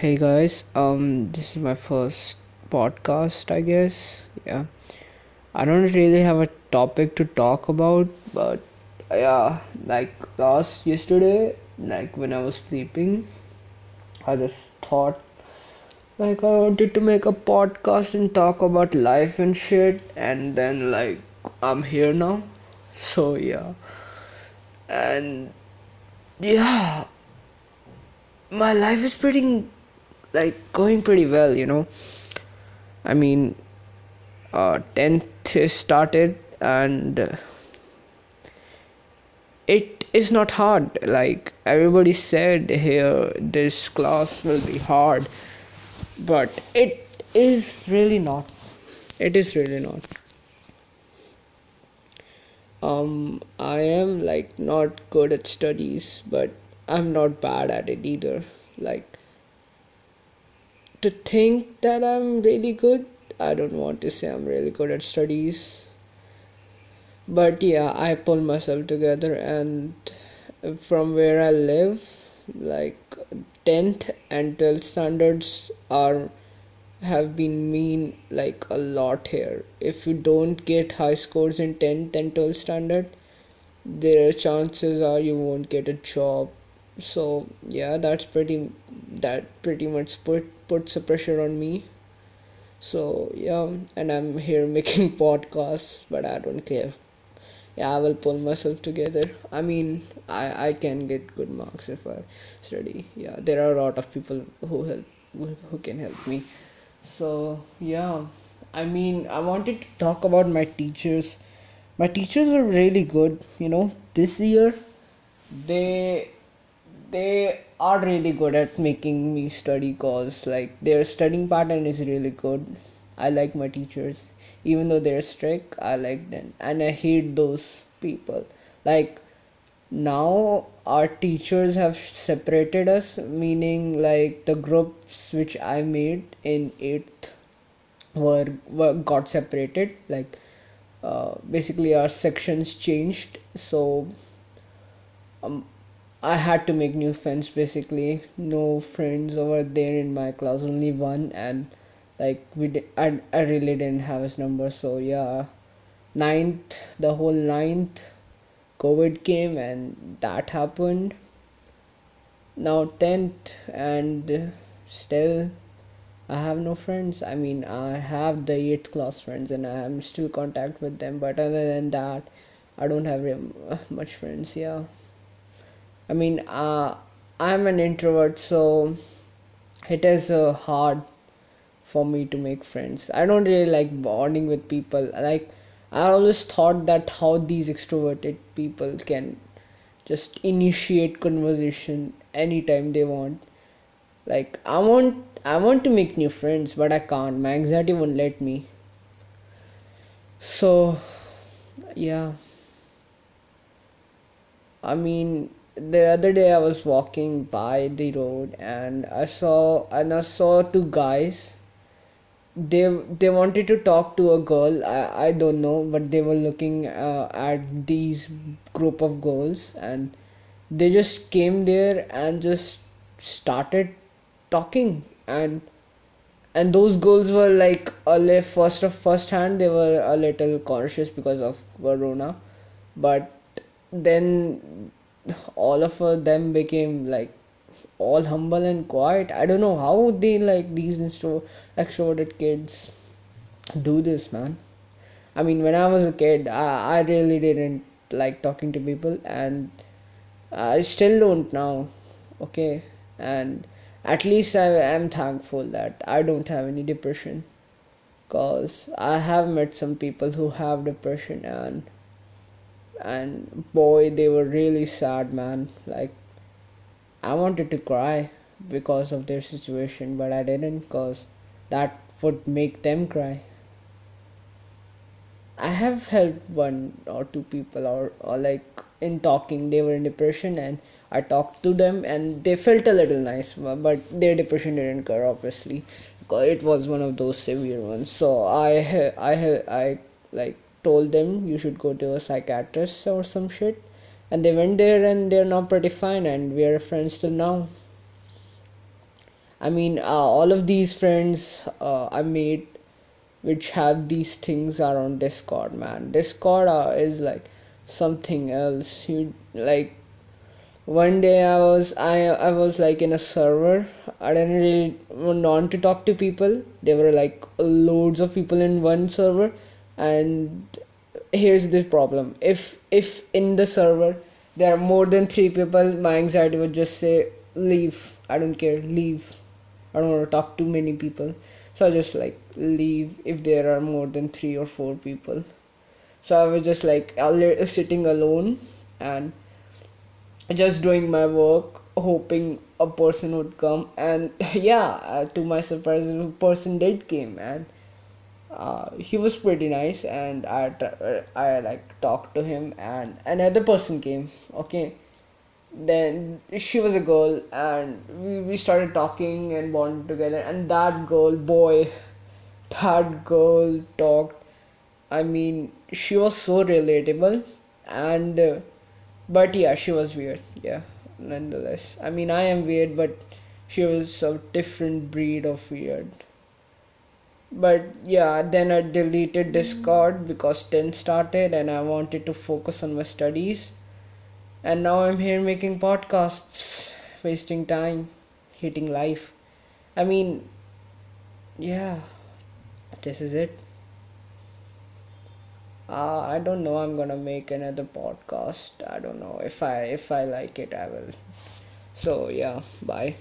Hey guys, um, this is my first podcast, I guess. Yeah, I don't really have a topic to talk about, but yeah, like last yesterday, like when I was sleeping, I just thought like I wanted to make a podcast and talk about life and shit, and then like I'm here now, so yeah, and yeah, my life is pretty like going pretty well, you know. I mean, uh, 10th is started and it is not hard. Like everybody said here, this class will be hard, but it is really not. It is really not. Um, I am like not good at studies, but I'm not bad at it either. Like to think that I'm really good. I don't want to say I'm really good at studies. But yeah, I pull myself together and from where I live, like 10th and 12th standards are have been mean like a lot here. If you don't get high scores in 10th and 12th standard, there chances are you won't get a job so yeah that's pretty that pretty much put puts a pressure on me. So yeah and i'm here making podcasts but i don't care. Yeah i will pull myself together. I mean i i can get good marks if i study. Yeah there are a lot of people who help who can help me. So yeah i mean i wanted to talk about my teachers. My teachers were really good you know this year they they are really good at making me study cause like their studying pattern is really good. I like my teachers. Even though they're strict i like them. And i hate those people. Like now our teachers have separated us meaning like the groups which i made in 8th were, were got separated. Like uh, basically our sections changed. So um, I had to make new friends basically. No friends over there in my class, only one, and like we, did, I, I really didn't have his number. So yeah, ninth, the whole ninth, COVID came and that happened. Now tenth, and still I have no friends. I mean, I have the eighth class friends, and I am still contact with them. But other than that, I don't have much friends. Yeah. I mean, uh, I'm an introvert, so it is uh, hard for me to make friends. I don't really like bonding with people. Like, I always thought that how these extroverted people can just initiate conversation anytime they want. Like, I want, I want to make new friends, but I can't. My anxiety won't let me. So, yeah. I mean, the other day I was walking by the road and I saw and I saw two guys. They they wanted to talk to a girl. I, I don't know, but they were looking uh, at these group of girls and they just came there and just started talking and and those girls were like a first of first hand they were a little conscious because of corona but then all of uh, them became like all humble and quiet. I don't know how they like these extro- extroverted kids do this, man. I mean, when I was a kid, I, I really didn't like talking to people, and I still don't now. Okay, and at least I am thankful that I don't have any depression, cause I have met some people who have depression and and boy they were really sad man. Like i wanted to cry because of their situation but i didn't cause that would make them cry. I have helped one or two people or, or like in talking. They were in depression and i talked to them and they felt a little nice but their depression didn't cure obviously it was one of those severe ones. So i i i like told them you should go to a psychiatrist or some shit and they went there and they're now pretty fine and we are friends till now I mean, uh, all of these friends uh, I made, which have these things, are on Discord. Man, Discord uh, is like something else. You like one day I was I I was like in a server. I didn't really want to talk to people. There were like loads of people in one server, and here's the problem. If if in the server there are more than three people, my anxiety would just say leave. I don't care, leave. I don't want to talk to many people. So I just like leave if there are more than three or four people. So I was just like sitting alone and just doing my work hoping a person would come and yeah uh, to my surprise a person did came and uh, he was pretty nice and I, uh, I like talked to him and another person came okay then she was a girl and we, we started talking and bonded together and that girl boy that girl talked i mean she was so relatable and uh, but yeah, she was weird. Yeah, nonetheless. I mean, I am weird, but she was a different breed of weird. But yeah, then I deleted Discord because 10 started and I wanted to focus on my studies. And now I'm here making podcasts, wasting time, hating life. I mean, yeah, this is it. Uh, I don't know. I'm gonna make another podcast. I don't know if I if I like it. I will. So yeah. Bye.